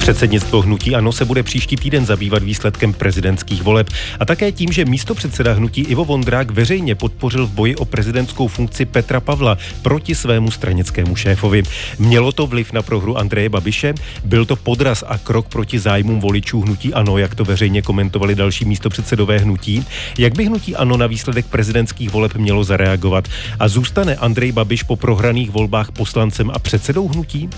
Předsednictvo hnutí ANO se bude příští týden zabývat výsledkem prezidentských voleb a také tím, že místo předseda hnutí Ivo Vondrák veřejně podpořil v boji o prezidentskou funkci Petra Pavla proti svému stranickému šéfovi. Mělo to vliv na prohru Andreje Babiše? Byl to podraz a krok proti zájmům voličů hnutí ANO, jak to veřejně komentovali další místo předsedové hnutí? Jak by hnutí ANO na výsledek prezidentských voleb mělo zareagovat? A zůstane Andrej Babiš po prohraných volbách poslancem a předsedou hnutí?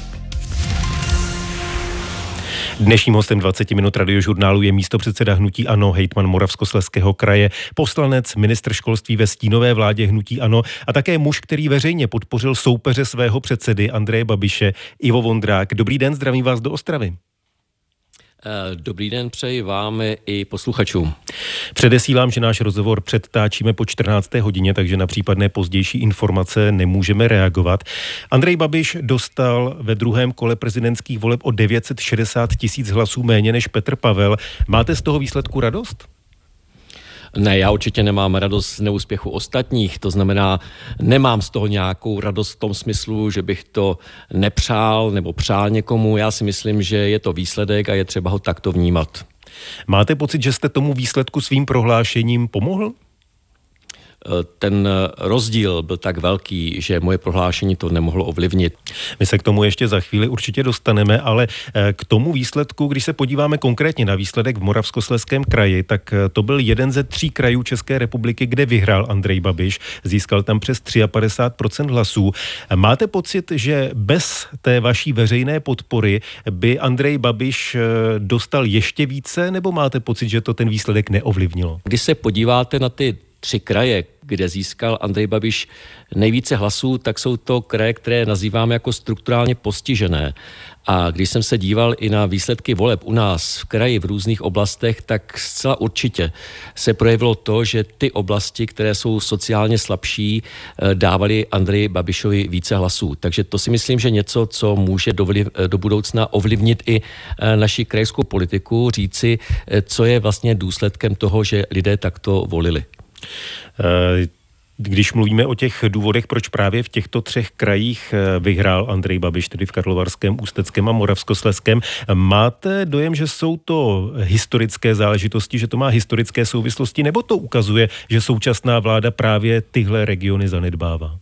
Dnešním hostem 20 minut radiožurnálu je místo předseda hnutí ANO, hejtman Moravskosleského kraje, poslanec, ministr školství ve stínové vládě hnutí ANO a také muž, který veřejně podpořil soupeře svého předsedy Andreje Babiše, Ivo Vondrák. Dobrý den, zdravím vás do Ostravy. Eh, dobrý den přeji vám i posluchačům. Předesílám, že náš rozhovor předtáčíme po 14. hodině, takže na případné pozdější informace nemůžeme reagovat. Andrej Babiš dostal ve druhém kole prezidentských voleb o 960 tisíc hlasů méně než Petr Pavel. Máte z toho výsledku radost? Ne, já určitě nemám radost z neúspěchu ostatních, to znamená, nemám z toho nějakou radost v tom smyslu, že bych to nepřál nebo přál někomu. Já si myslím, že je to výsledek a je třeba ho takto vnímat. Máte pocit, že jste tomu výsledku svým prohlášením pomohl? Ten rozdíl byl tak velký, že moje prohlášení to nemohlo ovlivnit. My se k tomu ještě za chvíli určitě dostaneme, ale eh, k tomu výsledku, když se podíváme konkrétně na výsledek v Moravskosleském kraji, tak eh, to byl jeden ze tří krajů České republiky, kde vyhrál Andrej Babiš. Získal tam přes 53% hlasů. Máte pocit, že bez té vaší veřejné podpory by Andrej Babiš eh, dostal ještě více, nebo máte pocit, že to ten výsledek neovlivnilo? Když se podíváte na ty tři kraje, kde získal Andrej Babiš nejvíce hlasů, tak jsou to kraje, které nazýváme jako strukturálně postižené. A když jsem se díval i na výsledky voleb u nás v kraji v různých oblastech, tak zcela určitě se projevilo to, že ty oblasti, které jsou sociálně slabší, eh, dávali Andreji Babišovi více hlasů. Takže to si myslím, že něco, co může do, eh, do budoucna ovlivnit i eh, naši krajskou politiku, říci, co je vlastně důsledkem toho, že lidé takto volili. Eh, když mluvíme o těch důvodech, proč právě v těchto třech krajích eh, vyhrál Andrej Babiš, tedy v Karlovarském, Ústeckém a Moravskosleském, máte dojem, že jsou to historické záležitosti, že to má historické souvislosti, nebo to ukazuje, že současná vláda právě tyhle regiony zanedbává?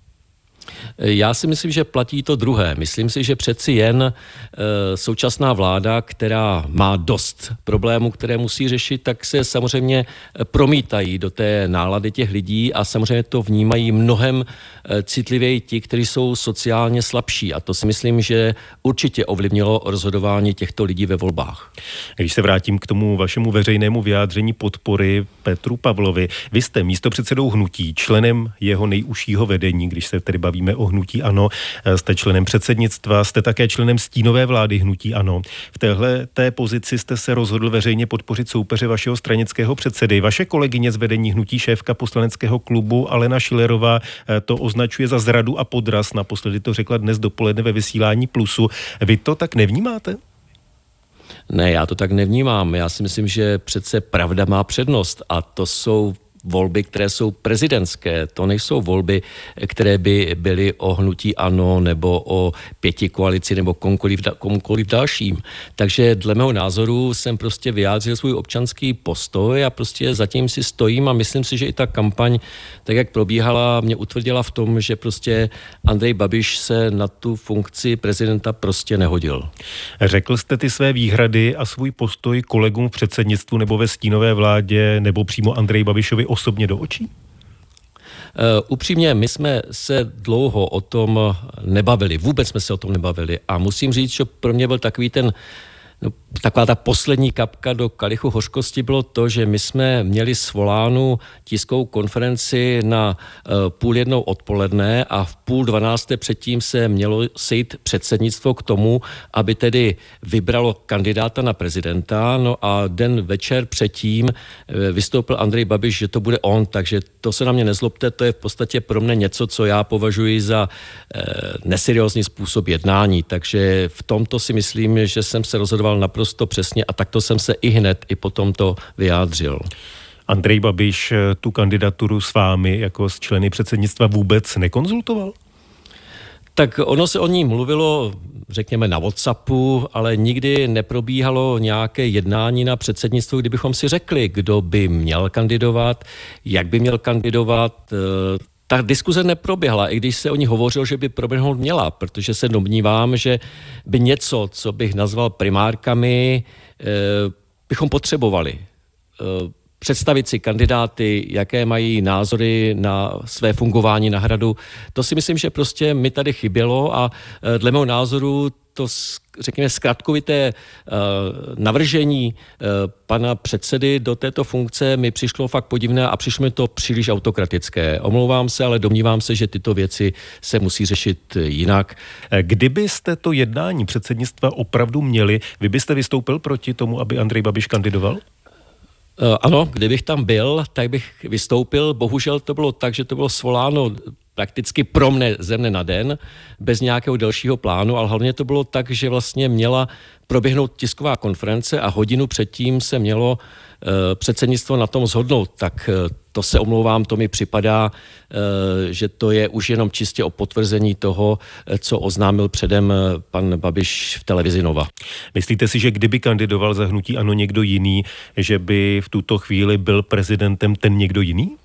Já si myslím, že platí to druhé. Myslím si, že přeci jen e, současná vláda, která má dost problémů, které musí řešit, tak se samozřejmě promítají do té nálady těch lidí a samozřejmě to vnímají mnohem e, citlivěji ti, kteří jsou sociálně slabší. A to si myslím, že určitě ovlivnilo rozhodování těchto lidí ve volbách. Když se vrátím k tomu vašemu veřejnému vyjádření podpory Petru Pavlovi, vy jste místopředsedou hnutí, členem jeho nejužšího vedení, když se tedy bavíme bavíme o hnutí ANO. Eh, jste členem předsednictva, jste také členem stínové vlády hnutí ANO. V téhle té pozici jste se rozhodl veřejně podpořit soupeře vašeho stranického předsedy. Vaše kolegyně z vedení hnutí šéfka poslaneckého klubu Alena Šilerová eh, to označuje za zradu a podraz. Naposledy to řekla dnes dopoledne ve vysílání Plusu. Vy to tak nevnímáte? Ne, já to tak nevnímám. Já si myslím, že přece pravda má přednost a to jsou volby, které jsou prezidentské. To nejsou volby, které by byly o hnutí ANO nebo o pěti koalici nebo komukoliv, komukoliv dalším. Takže dle mého názoru jsem prostě vyjádřil svůj občanský postoj a prostě zatím si stojím a myslím si, že i ta kampaň, tak jak probíhala, mě utvrdila v tom, že prostě Andrej Babiš se na tu funkci prezidenta prostě nehodil. Řekl jste ty své výhrady a svůj postoj kolegům v předsednictvu nebo ve stínové vládě nebo přímo Andrej Babišovi osobně do očí? Uh, upřímně, my jsme se dlouho o tom nebavili, vůbec jsme se o tom nebavili a musím říct, že pro mě byl takový ten No, taková ta poslední kapka do kalichu hořkosti bylo to, že my jsme měli svolánu tiskovou konferenci na uh, půl jednou odpoledne a v půl dvanácté předtím se mělo sejít předsednictvo k tomu, aby tedy vybralo kandidáta na prezidenta. No a den večer předtím uh, vystoupil Andrej Babiš, že to bude on, takže to se na mě nezlobte, to je v podstatě pro mě něco, co já považuji za uh, neseriózní způsob jednání. Takže v tomto si myslím, že jsem se rozhodoval vyjadřoval naprosto přesně a takto jsem se i hned i potom to vyjádřil. Andrej Babiš eh, tu kandidaturu s vámi jako s členy předsednictva vůbec nekonzultoval? Tak ono se o ní mluvilo řekněme, na WhatsAppu, ale nikdy neprobíhalo nějaké jednání na předsednictvu, kdybychom si řekli, kdo by měl kandidovat, jak by měl kandidovat. Ta diskuze neproběhla, i když se o ní hovořil, že by proběhnout měla, protože se domnívám, že by něco, co bych nazval primárkami, bychom potřebovali představit si kandidáty, jaké mají názory na své fungování na hradu. To si myslím, že prostě mi tady chybělo a e, dle mého názoru to, řekněme, zkratkovité uh, navržení uh, pana předsedy do této funkce mi přišlo fakt podivné a přišlo mi to příliš autokratické. Omlouvám se, ale domnívám se, že tyto věci se musí řešit jinak. Kdybyste to jednání předsednictva opravdu měli, vy byste vystoupil proti tomu, aby Andrej Babiš kandidoval? Eh, ano, kdybych tam byl, tak bych vystoupil. Bohužel to bylo tak, že to bylo svoláno prakticky pro mne ze mne na den, bez nějakého dalšího plánu, ale hlavně to bylo tak, že vlastně měla proběhnout tisková konference a hodinu předtím se mělo uh, předsednictvo na tom zhodnout. Tak uh, to se omlouvám, to mi připadá, uh, že to je už jenom čistě o potvrzení toho, co oznámil předem pan Babiš v televizi Nova. Myslíte si, že kdyby kandidoval za hnutí ano někdo jiný, že by v tuto chvíli byl prezidentem ten někdo jiný?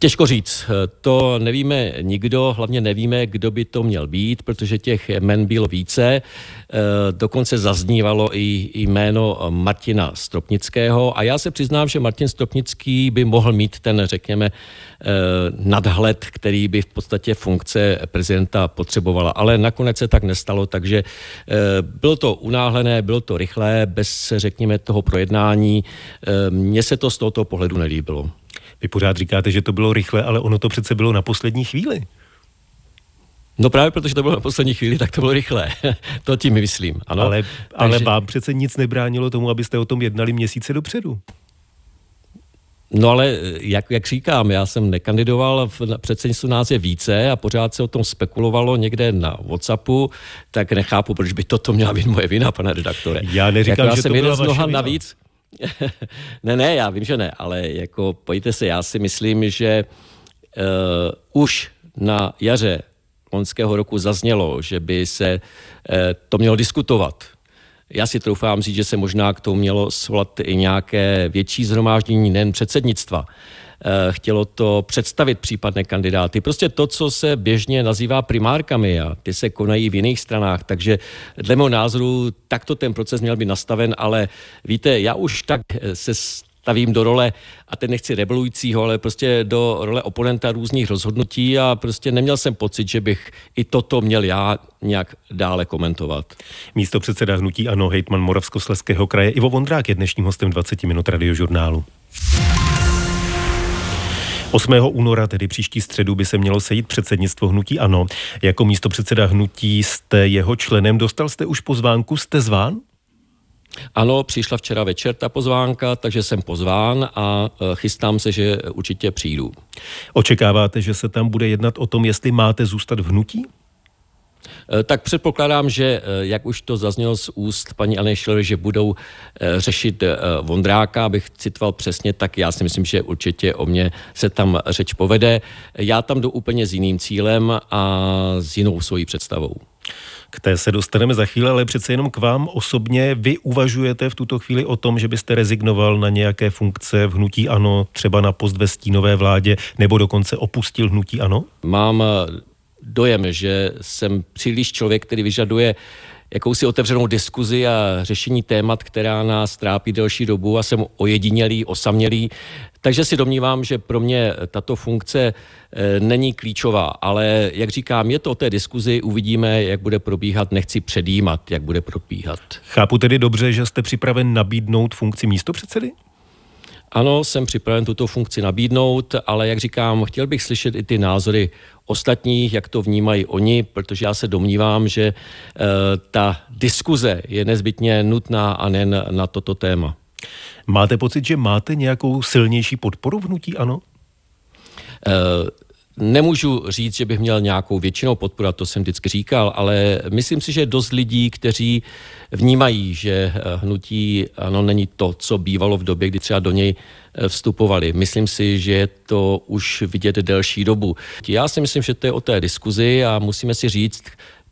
Těžko říct, to nevíme nikdo, hlavně nevíme, kdo by to měl být, protože těch men bylo více. Dokonce zaznívalo i jméno Martina Stropnického a já se přiznám, že Martin Stropnický by mohl mít ten, řekněme, nadhled, který by v podstatě funkce prezidenta potřebovala. Ale nakonec se tak nestalo, takže bylo to unáhlené, bylo to rychlé, bez, řekněme, toho projednání. Mně se to z tohoto pohledu nelíbilo. Vy pořád říkáte, že to bylo rychle, ale ono to přece bylo na poslední chvíli. No právě protože to bylo na poslední chvíli, tak to bylo rychlé. to tím myslím. Ano. Ale, ale Takže... vám přece nic nebránilo tomu, abyste o tom jednali měsíce dopředu. No ale jak, jak říkám, já jsem nekandidoval, v předsednictvu nás je více a pořád se o tom spekulovalo někde na Whatsappu, tak nechápu, proč by toto měla být moje vina, pane redaktore. Já neříkám, jako já že jsem to jeden z mnoha navíc. ne, ne, já vím, že ne, ale jako pojďte se, já si myslím, že uh, už na jaře loňského roku zaznělo, že by se uh, to mělo diskutovat. Já si troufám říct, že se možná k tomu mělo svolat i nějaké větší zhromáždění nejen předsednictva. Eh, chtělo to představit případné kandidáty. Prostě to, co se běžně nazývá primárkami a ty se konají v jiných stranách, takže dle mého názoru takto ten proces měl být nastaven, ale víte, já už tak eh, se stavím do role, a teď nechci rebelujícího, ale prostě do role oponenta různých rozhodnutí a prostě neměl jsem pocit, že bych i toto měl já nějak dále komentovat. Místo předseda hnutí Ano, hejtman Moravskosleského kraje Ivo Vondrák je dnešním hostem 20 minut radiožurnálu. 8. února, tedy příští středu, by se mělo sejít předsednictvo hnutí ANO. Jako místo předseda hnutí jste jeho členem. Dostal jste už pozvánku, jste zván? Ano, přišla včera večer ta pozvánka, takže jsem pozván a e, chystám se, že určitě přijdu. Očekáváte, že se tam bude jednat o tom, jestli máte zůstat v hnutí? Eh, tak předpokládám, že eh, jak už to zaznělo z úst paní Anny Schiller, že budou eh, řešit Vondráka, abych citoval přesně, tak já si myslím, že určitě o mě se tam řeč povede. Já tam jdu úplně s jiným cílem a s jinou svojí představou. K té se dostaneme za chvíli, ale přece jenom k vám osobně. Vy uvažujete v tuto chvíli o tom, že byste rezignoval na nějaké funkce v hnutí ANO, třeba na post ve stínové vládě, nebo dokonce opustil hnutí ANO? Mám dojem, že jsem příliš člověk, který vyžaduje jakousi otevřenou diskuzi a řešení témat, která nás trápí delší dobu a jsem ojedinělý, osamělý. Takže si domnívám, že pro mě tato funkce e, není klíčová, ale jak říkám, je to o té diskuzi, uvidíme, jak bude probíhat, nechci předjímat, jak bude probíhat. Chápu tedy dobře, že jste připraven nabídnout funkci místo předsedy? Ano, jsem připraven tuto funkci nabídnout, ale jak říkám, chtěl bych slyšet i ty názory ostatních, jak to vnímají oni, protože já se domnívám, že e, ta diskuze je nezbytně nutná a nejen na toto téma. Máte pocit, že máte nějakou silnější podporu vnutí, ano? E, Nemůžu říct, že bych měl nějakou většinou podporu, to jsem vždycky říkal, ale myslím si, že je dost lidí, kteří vnímají, že eh, hnutí ano, není to, co bývalo v době, kdy třeba do něj eh, vstupovali. Myslím si, že je to už vidět delší dobu. Já si myslím, že to je o té diskuzi a musíme si říct,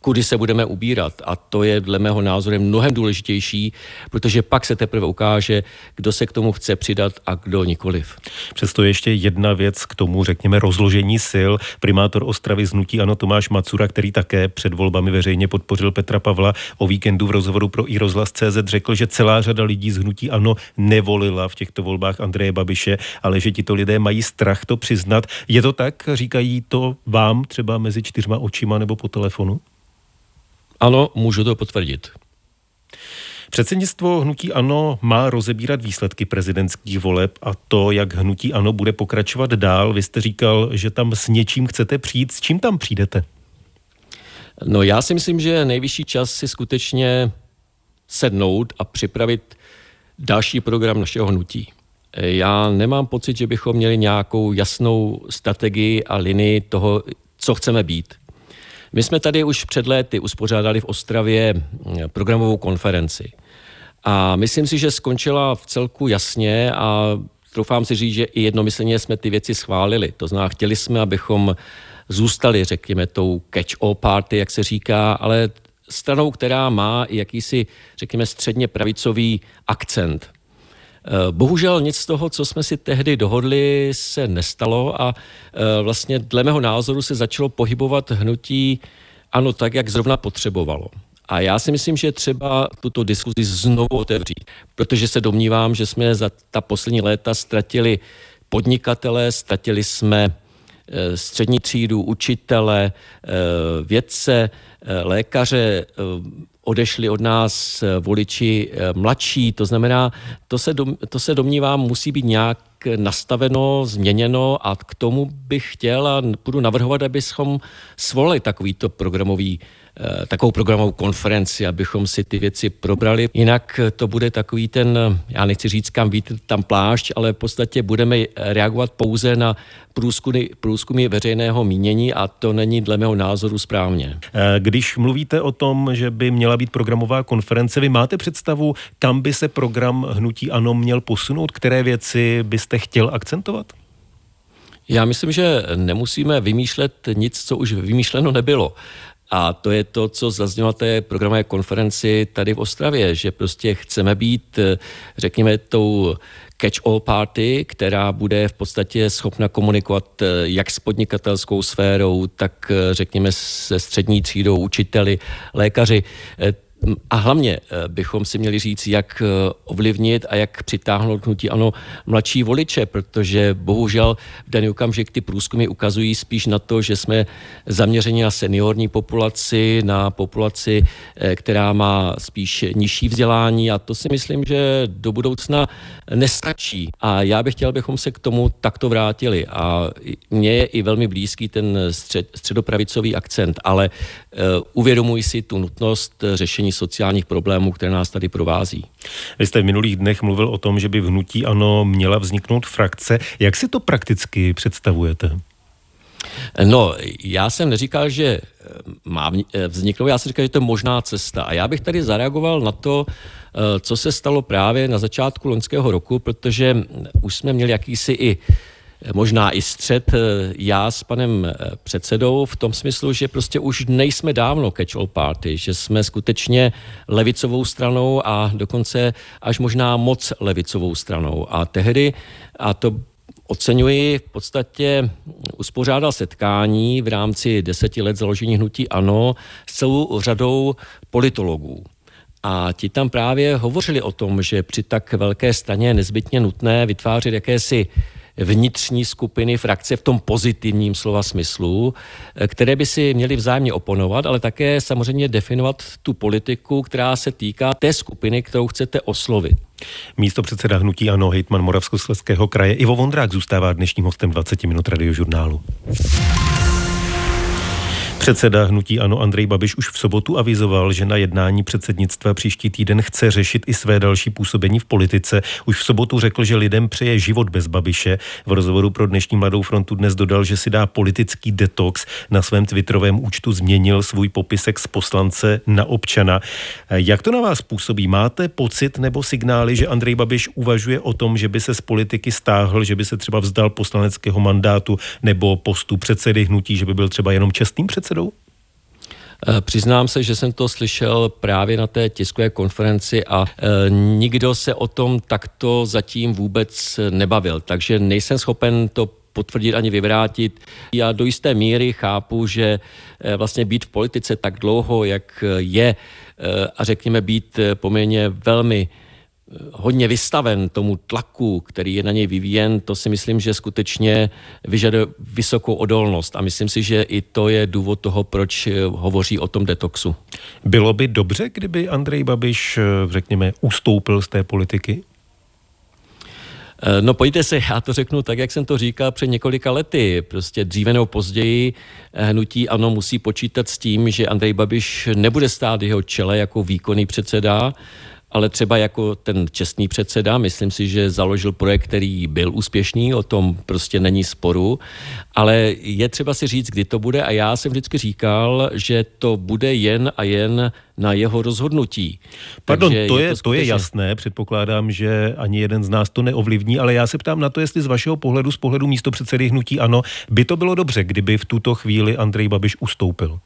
kudy se budeme ubírat. A to je dle mého názoru mnohem důležitější, protože pak se teprve ukáže, kdo se k tomu chce přidat a kdo nikoliv. Přesto ještě jedna věc k tomu, řekněme, rozložení sil. Primátor Ostravy znutí Ano Tomáš Macura, který také před volbami veřejně podpořil Petra Pavla, o víkendu v rozhovoru pro iRozhlas.cz řekl, že celá řada lidí z hnutí Ano nevolila v těchto volbách Andreje Babiše, ale že tito lidé mají strach to přiznat. Je to tak? Říkají to vám třeba mezi čtyřma očima nebo po telefonu? Ano, můžu to potvrdit. Předsednictvo Hnutí Ano má rozebírat výsledky prezidentských voleb a to, jak Hnutí Ano bude pokračovat dál. Vy jste říkal, že tam s něčím chcete přijít. S čím tam přijdete? No já si myslím, že nejvyšší čas si skutečně sednout a připravit další program našeho hnutí. Já nemám pocit, že bychom měli nějakou jasnou strategii a linii toho, co chceme být. My jsme tady už před léty uspořádali v Ostravě programovou konferenci. A myslím si, že skončila v celku jasně a troufám si říct, že i jednomyslně jsme ty věci schválili. To znamená, chtěli jsme, abychom zůstali, řekněme, tou catch-all party, jak se říká, ale stranou, která má jakýsi, řekněme, středně pravicový akcent. Eh, bohužel nic z toho, co jsme si tehdy dohodli, se nestalo a eh, vlastně dle mého názoru se začalo pohybovat hnutí ano tak, jak zrovna potřebovalo. A já si myslím, že třeba tuto diskuzi znovu otevřít, protože se domnívám, že jsme za ta poslední léta ztratili podnikatele, ztratili jsme střední třídu, učitele, vědce, lékaře, odešli od nás eh, voliči eh, mladší, to znamená, to se, dom, to se domnívám musí být nějak nastaveno, změněno a k tomu bych chtěl a budu navrhovat, abychom svolali takovýto programový Eh, takovou programovou konferenci, abychom si ty věci probrali. Jinak to bude takový ten, já nechci říct kam vítr, tam plášť, ale v podstatě budeme reagovat pouze na průzkumy, průzkumy veřejného mínění a to není dle mého názoru správně. Eh, když mluvíte o tom, že by měla být programová konference, vy máte představu, kam by se program Hnutí Ano měl posunout, které věci byste chtěl akcentovat? Já myslím, že nemusíme vymýšlet nic, co už vymýšleno nebylo. A to je to, co zaznělo té programové konferenci tady v Ostravě, že prostě chceme být, řekněme, tou catch-all party, která bude v podstatě schopna komunikovat jak s podnikatelskou sférou, tak řekněme se střední třídou, učiteli, lékaři a hlavně eh, bychom si měli říct, jak eh, ovlivnit a jak přitáhnout hnutí ano mladší voliče, protože bohužel v daný okamžik ty průzkumy ukazují spíš na to, že jsme zaměřeni na seniorní populaci, na populaci, eh, která má spíš nižší vzdělání a to si myslím, že do budoucna nestačí. A já bych chtěl, abychom se k tomu takto vrátili. A mně je i velmi blízký ten střed, středopravicový akcent, ale uvědomuji si tu nutnost řešení řešení sociálních problémů, které nás tady provází. Vy jste v minulých dnech mluvil o tom, že by v hnutí ano měla vzniknout frakce. Jak si to prakticky představujete? No, já jsem neříkal, že eh, má eh, vzniknout, já jsem říkal, že to je možná cesta. A já bych tady zareagoval na to, eh, co se stalo právě na začátku loňského roku, protože už jsme měli jakýsi i možná i střed eh, já s panem eh, předsedou v tom smyslu, že prostě už nejsme dávno catch-all party, že jsme skutečně levicovou stranou a dokonce až možná moc levicovou stranou. A tehdy, a to oceňuji, v podstatě uspořádal setkání v rámci deseti let založení hnutí ANO s celou řadou politologů. A ti tam právě hovořili o tom, že při tak velké staně je nezbytně nutné vytvářet jakési vnitřní skupiny, frakce v tom pozitivním slova smyslu, eh, které by si měly vzájemně oponovat, ale také samozřejmě definovat tu politiku, která se týká té skupiny, kterou chcete oslovit. Místo předseda hnutí Ano, hejtman Moravskoslezského kraje Ivo Vondrák zůstává dnešním hostem 20 minut radiožurnálu. Předseda hnutí Ano Andrej Babiš už v sobotu avizoval, že na jednání předsednictva příští týden chce řešit i své další působení v politice. Už v sobotu řekl, že lidem přeje život bez Babiše. V rozhovoru pro dnešní Mladou frontu dnes dodal, že si dá politický detox. Na svém twitterovém účtu změnil svůj popisek z poslance na občana. Jak to na vás působí? Máte pocit nebo signály, že Andrej Babiš uvažuje o tom, že by se z politiky stáhl, že by se třeba vzdal poslaneckého mandátu nebo postu předsedy hnutí, že by byl třeba jenom čestným předsedou? Eh, přiznám se, že jsem to slyšel právě na té tiskové konferenci a e, nikdo se o tom takto zatím vůbec nebavil, takže nejsem schopen to potvrdit ani vyvrátit. Já do jisté míry chápu, že vlastně být v politice tak dlouho, jak je, a řekněme být poměrně velmi hodně vystaven tomu tlaku, který je na něj vyvíjen, to si myslím, že skutečně vyžaduje vysokou odolnost. A myslím si, že i to je důvod toho, proč hovoří o tom detoxu. Bylo by dobře, kdyby Andrej Babiš, řekněme, ustoupil z té politiky? No pojďte se, já to řeknu tak, jak jsem to říkal před několika lety. Prostě dříve nebo později hnutí ano musí počítat s tím, že Andrej Babiš nebude stát jeho čele jako výkonný předseda, ale třeba jako ten čestný předseda, myslím si, že založil projekt, který byl úspěšný, o tom prostě není sporu, ale je třeba si říct, kdy to bude a já jsem vždycky říkal, že to bude jen a jen na jeho rozhodnutí. Pardon, Takže to je, je to, skutečně... to je jasné, předpokládám, že ani jeden z nás to neovlivní, ale já se ptám na to, jestli z vašeho pohledu, z pohledu místo předsedy hnutí ano, by to bylo dobře, kdyby v tuto chvíli Andrej Babiš ustoupil.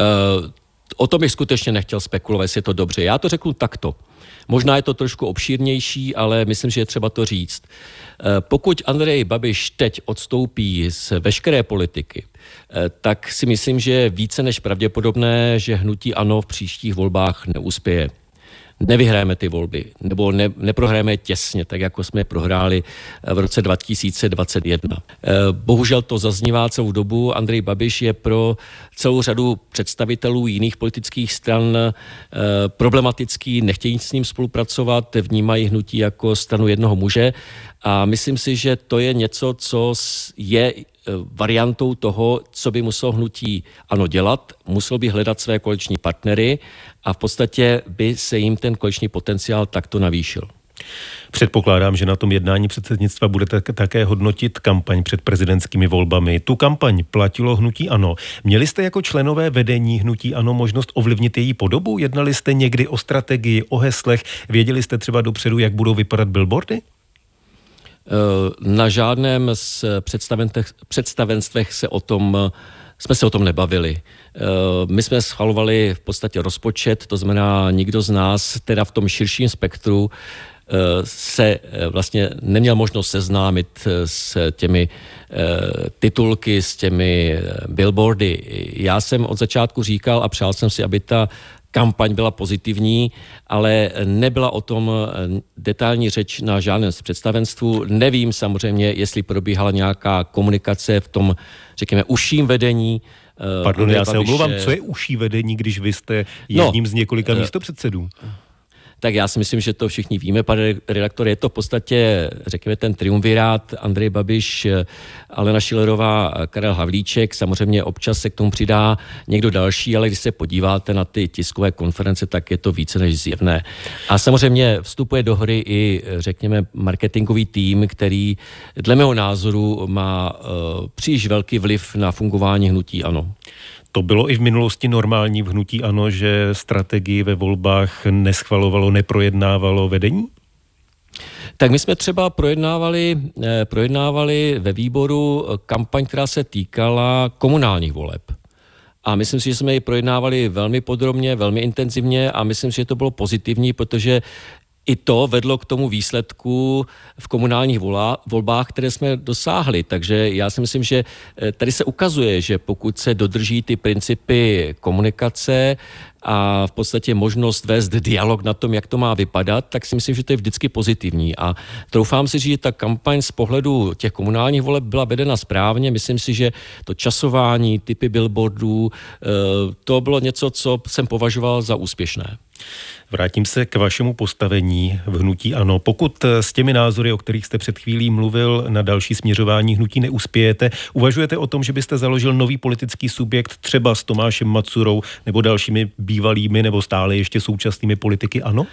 Uh, o tom bych skutečně nechtěl spekulovat, jestli je to dobře. Já to řeknu takto. Možná je to trošku obšírnější, ale myslím, že je třeba to říct. Eh, pokud Andrej Babiš teď odstoupí z veškeré politiky, eh, tak si myslím, že je více než pravděpodobné, že hnutí ANO v příštích volbách neuspěje nevyhrajeme ty volby, nebo ne, neprohrajeme těsně, tak jako jsme prohráli eh, v roce 2021. Eh, bohužel to zaznívá celou dobu. Andrej Babiš je pro celou řadu představitelů jiných politických stran eh, problematický, nechtějí s ním spolupracovat, vnímají hnutí jako stranu jednoho muže a myslím si, že to je něco, co je variantou toho, co by muselo hnutí ano dělat, musel by hledat své koaliční partnery a v podstatě by se jim ten koaliční potenciál takto navýšil. Předpokládám, že na tom jednání předsednictva budete také hodnotit kampaň před prezidentskými volbami. Tu kampaň platilo hnutí ANO. Měli jste jako členové vedení hnutí ANO možnost ovlivnit její podobu? Jednali jste někdy o strategii, o heslech? Věděli jste třeba dopředu, jak budou vypadat billboardy? Eh, na žádném z představenstvech se o tom jsme se o tom nebavili. Eh, my jsme schvalovali v podstatě rozpočet, to znamená, nikdo z nás teda v tom širším spektru eh, se vlastně neměl možnost seznámit s těmi titulky, s těmi billboardy. Já jsem od začátku říkal a přál jsem si, aby ta kampaň byla pozitivní, ale nebyla o tom eh, detailní řeč na žádném z představenstvu. Nevím samozřejmě, jestli probíhala nějaká komunikace v tom, řekněme, užším vedení. Eh, Pardon, já se omlouvám, co je uší vedení, když vy jste no, jedním no, z několika eh, místopředsedů? Tak já si myslím, že to všichni víme, pane redaktor, je to v podstatě, řekněme, ten triumvirát Andrej Babiš, Alena Šilerová, Karel Havlíček, samozřejmě občas se k tomu přidá někdo další, ale když se podíváte na ty tiskové konference, tak je to více než zjevné. A samozřejmě vstupuje do hry i, řekněme, marketingový tým, který dle mého názoru má uh, příliš velký vliv na fungování hnutí ANO. To bylo i v minulosti normální v hnutí ANO, že strategii ve volbách neschvalovalo, neprojednávalo vedení? Tak my jsme třeba projednávali, eh, projednávali ve výboru kampaň, která se týkala komunálních voleb. A myslím si, že jsme ji projednávali velmi podrobně, velmi intenzivně a myslím si, že to bylo pozitivní, protože i to vedlo k tomu výsledku v komunálních volbách, které jsme dosáhli. Takže já si myslím, že eh, tady se ukazuje, že pokud se dodrží ty principy komunikace a v podstatě možnost vést dialog na tom, jak to má vypadat, tak si myslím, že to je vždycky pozitivní. A troufám si, že ta kampaň z pohledu těch komunálních voleb byla vedena správně. Myslím si, že to časování, typy billboardů, eh, to bylo něco, co jsem považoval za úspěšné. Vrátím se k vašemu postavení v hnutí ANO. Pokud s těmi názory, o kterých jste před chvílí mluvil, na další směřování hnutí neuspějete, uvažujete o tom, že byste založil nový politický subjekt třeba s Tomášem Macurou nebo dalšími bývalými nebo stále ještě současnými politiky ANO?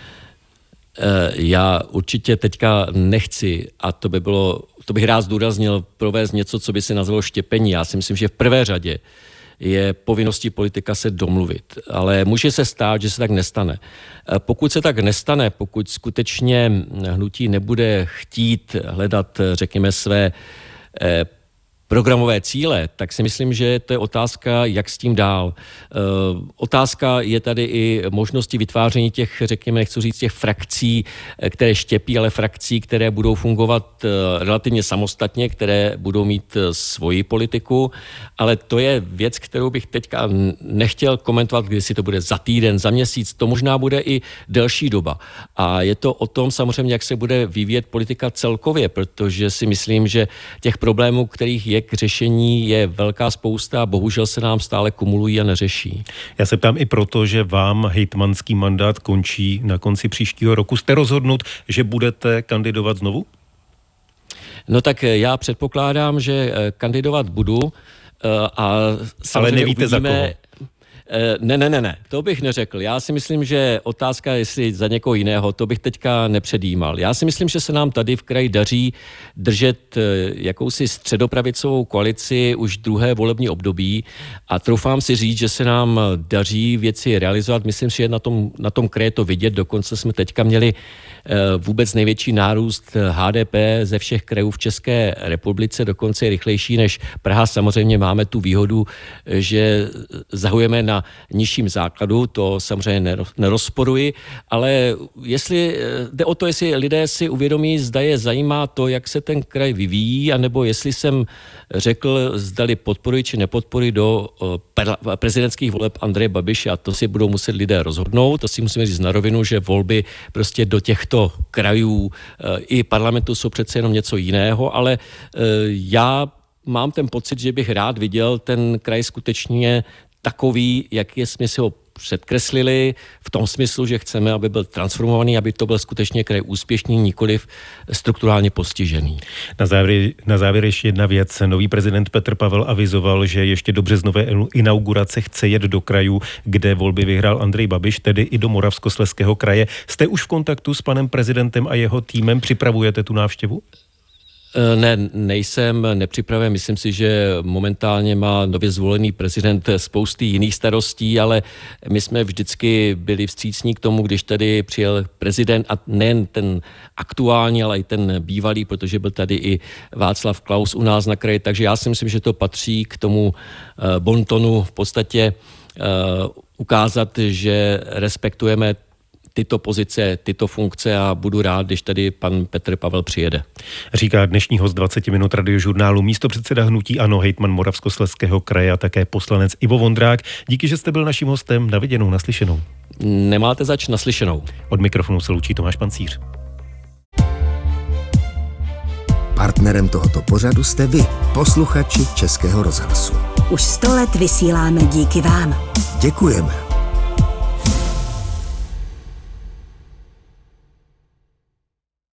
Eh, já určitě teďka nechci, a to by bylo, to bych rád zdůraznil, provést něco, co by se nazvalo štěpení. Já si myslím, že v prvé řadě je povinností politika se domluvit. Ale může se stát, že se tak nestane. Eh, pokud se tak nestane, pokud skutečně hnutí nebude chtít hledat, řekněme, své eh, programové cíle, tak si myslím, že to je otázka, jak s tím dál. Otázka je tady i možnosti vytváření těch, řekněme, nechci říct, těch frakcí, které štěpí, ale frakcí, které budou fungovat relativně samostatně, které budou mít svoji politiku, ale to je věc, kterou bych teďka nechtěl komentovat, kdy si to bude za týden, za měsíc, to možná bude i delší doba. A je to o tom samozřejmě, jak se bude vyvíjet politika celkově, protože si myslím, že těch problémů, kterých je k řešení, je velká spousta a bohužel se nám stále kumulují a neřeší. Já se ptám i proto, že vám hejtmanský mandát končí na konci příštího roku. Jste rozhodnut, že budete kandidovat znovu? No tak já předpokládám, že eh, kandidovat budu eh, a Ale nevíte uvidíme, za koho? Eh, ne, ne, ne, ne, to bych neřekl. Já si myslím, že otázka, jestli za někoho jiného, to bych teďka nepředjímal. Já si myslím, že se nám tady v kraji daří držet eh, jakousi středopravicovou koalici už druhé volební období a troufám si říct, že se nám daří věci realizovat. Myslím si, že na tom, na tom kraji to vidět. Dokonce jsme teďka měli eh, vůbec největší nárůst HDP ze všech krajů v České republice, dokonce je rychlejší než Praha. Samozřejmě máme tu výhodu, že zahujeme na nižším základu, to samozřejmě nerozporuji, ale jestli eh, jde o to, jestli lidé si uvědomí, zda je zajímá to, jak se ten kraj vyvíjí, anebo jestli jsem řekl, zdali podporuji či nepodporuji do eh, prezidentských voleb Andreje Babiše a to si budou muset lidé rozhodnout, to si musíme říct na rovinu, že volby prostě do těchto krajů eh, i parlamentu jsou přece jenom něco jiného, ale já mám ten pocit, že bych rád viděl ten kraj skutečně takový, jak jsme si ho předkreslili v tom smyslu, že chceme, aby byl transformovaný, aby to byl skutečně kraj úspěšný, nikoliv strukturálně postižený. Na závěr, na závěr ještě jedna věc. Nový prezident Petr Pavel avizoval, že ještě do březnové inaugurace chce jet do krajů, kde volby vyhrál Andrej Babiš, tedy i do Moravskosleského kraje. Jste už v kontaktu s panem prezidentem a jeho týmem? Připravujete tu návštěvu? Eh, ne, nejsem nepřipraven. Myslím si, že momentálně má nově zvolený prezident spousty jiných starostí, ale my jsme vždycky byli vstřícní k tomu, když tady přijel prezident a nejen ten aktuální, ale i ten bývalý, protože byl tady i Václav Klaus u nás na kraji, takže já si myslím, že to patří k tomu eh, bontonu v podstatě eh, ukázat, že respektujeme tyto pozice, tyto funkce a budu rád, když tady pan Petr Pavel přijede. Říká dnešní host 20 minut radiožurnálu místo předseda hnutí Ano, hejtman Moravskosleského kraje a také poslanec Ivo Vondrák. Díky, že jste byl naším hostem. Na viděnou, naslyšenou. Nemáte zač naslyšenou. Od mikrofonu se loučí Tomáš Pancíř. Partnerem tohoto pořadu jste vy, posluchači Českého rozhlasu. Už sto let vysíláme díky vám. Děkujeme.